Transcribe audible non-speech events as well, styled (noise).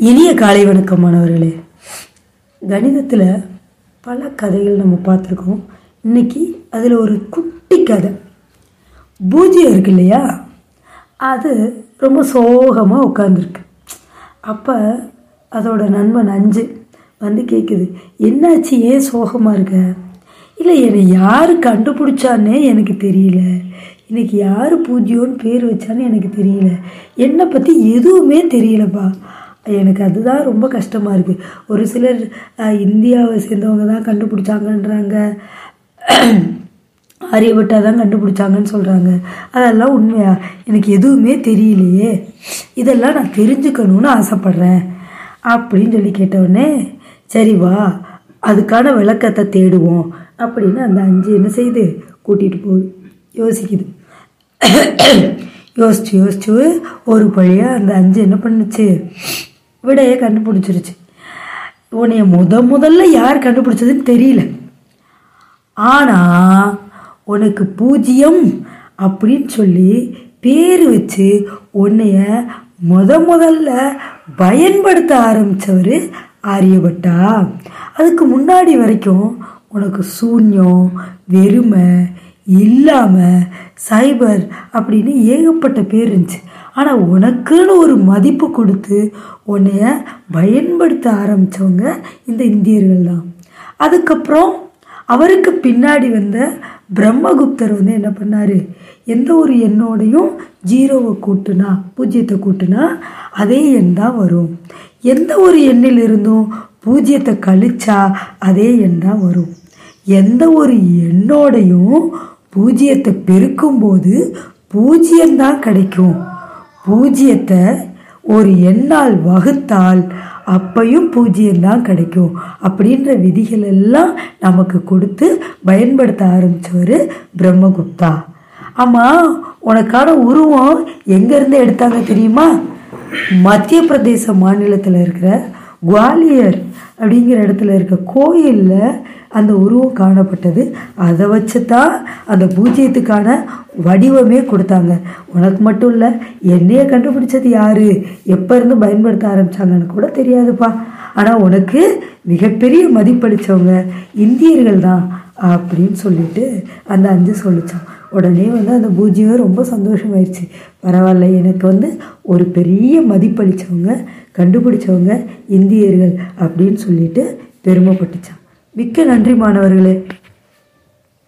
இனிய காலை வணக்கம் மாணவர்களே. கணிதத்தில் பல கதைகள் நம்ம பார்த்துருக்கோம். இன்னைக்கு அதில் ஒரு குட்டி கதை. பூஜ்யம் இருக்கு இல்லையா? அது ரொம்ப சோகமாக உட்காந்துருக்கு அப்போ அதோட நண்பன் அஞ்சு வந்து கேட்குது என்னாச்சு ஏன் சோகமாக இருக்க? இல்லை என்னை யார் கண்டுபிடிச்சான்னே எனக்கு தெரியல. இன்னைக்கு யார் பூஜ்யோன்னு பேர் வச்சான்னு எனக்கு தெரியல. என்னை பற்றி எதுவுமே தெரியலப்பா. எனக்கு அதுதான் ரொம்ப கஷ்டமாக இருக்குது ஒரு சிலர் இந்தியாவை சேர்ந்தவங்க தான் கண்டுபிடிச்சாங்கன்றாங்க. (clears throat) ஆரியப்பட்டா தான் கண்டுபிடிச்சாங்கன்னு சொல்கிறாங்க அதெல்லாம் உண்மையா? எனக்கு எதுவுமே தெரியலையே. இதெல்லாம் நான் தெரிஞ்சுக்கணும்னு ஆசைப்பட்றேன். அப்படின்னு சொல்லி கேட்டவுடனே சரி வா அதுக்கான விளக்கத்தை தேடுவோம். அப்படின்னு அந்த அஞ்சு என்ன செய்யுது கூட்டிகிட்டு போகுது யோசிக்குது. (clears throat) யோசிச்சு யோசிச்சு ஒரு வழியாக அந்த அஞ்சு என்ன பண்ணுச்சு? விடையை கண்டுபிடிச்சிருச்சு. உன்னைய முத முதல்ல யார் கண்டுபிடிச்சதுன்னு தெரியல. ஆனால் உனக்கு பூஜ்ஜியம் அப்படின்னு சொல்லி பேர் வச்சு உன்னைய முத முதல்ல பயன்படுத்த ஆரம்பித்தவர் ஆரியப்பட்டா அதுக்கு முன்னாடி வரைக்கும் உனக்கு சூன்யம் வெறுமை இல்லாமல் சைபர் அப்படின்னு ஏகப்பட்ட பேர் இருந்துச்சு. ஆனால் உனக்குன்னு ஒரு மதிப்பு கொடுத்து உன்னைய பயன்படுத்த ஆரம்பித்தவங்க இந்த இந்தியர்கள் தான். அதுக்கப்புறம் அவருக்கு பின்னாடி வந்த பிரம்மகுப்தர் வந்து என்ன பண்ணார்? எந்த ஒரு எண்ணோடையும் ஜீரோவை கூட்டுனா பூஜ்ஜியத்தை கூட்டுனா அதே எண் தான் வரும். எந்த ஒரு எண்ணில் இருந்தும் பூஜ்ஜியத்தை கழிச்சா அதே எண் தான் வரும். எந்த ஒரு எண்ணோடையும் பூஜ்ஜியத்தை பெருக்கும்போது பூஜ்ஜியம்தான் கிடைக்கும். பூஜ்ஜியத்தை ஒரு எண்ணால் வகுத்தால் அப்பையும் பூஜ்ஜியம்தான் கிடைக்கும். அப்படின்ற விதிகள் எல்லாம் நமக்கு கொடுத்து பயன்படுத்த ஆரம்பித்தவர் பிரம்மகுப்தா. ஆமாம் உனக்கான உருவம் எங்கேருந்து எடுத்தாங்க தெரியுமா? மத்திய பிரதேச மாநிலத்தில் இருக்கிற குவாலியர் அப்படிங்கிற இடத்துல இருக்க கோயிலில் அந்த உருவம் காணப்பட்டது. அதை வச்சு தான் அந்த பூஜ்ஜியத்துக்கான வடிவமே கொடுத்தாங்க. உனக்கு மட்டும் இல்லை என்னைய கண்டுபிடிச்சது யாரு? எப்போ இருந்து பயன்படுத்த ஆரம்பிச்சாங்கன்னு கூட தெரியாதுப்பா. ஆனால் உனக்கு மிகப்பெரிய மதிப்பளித்தவங்க இந்தியர்கள் தான் அப்படின்னு சொல்லிட்டு அந்த அஞ்சு சொல்லிச்சான். உடனே வந்து அந்த பூஜ்யம் ரொம்ப சந்தோஷமாயிருச்சு. பரவாயில்ல எனக்கு வந்து ஒரு பெரிய மதிப்பளித்தவங்க கண்டுபிடிச்சவங்க இந்தியர்கள் அப்படின்னு சொல்லிட்டு பெருமைப்பட்டுச்சான் மிக்க நன்றி மாணவர்களே.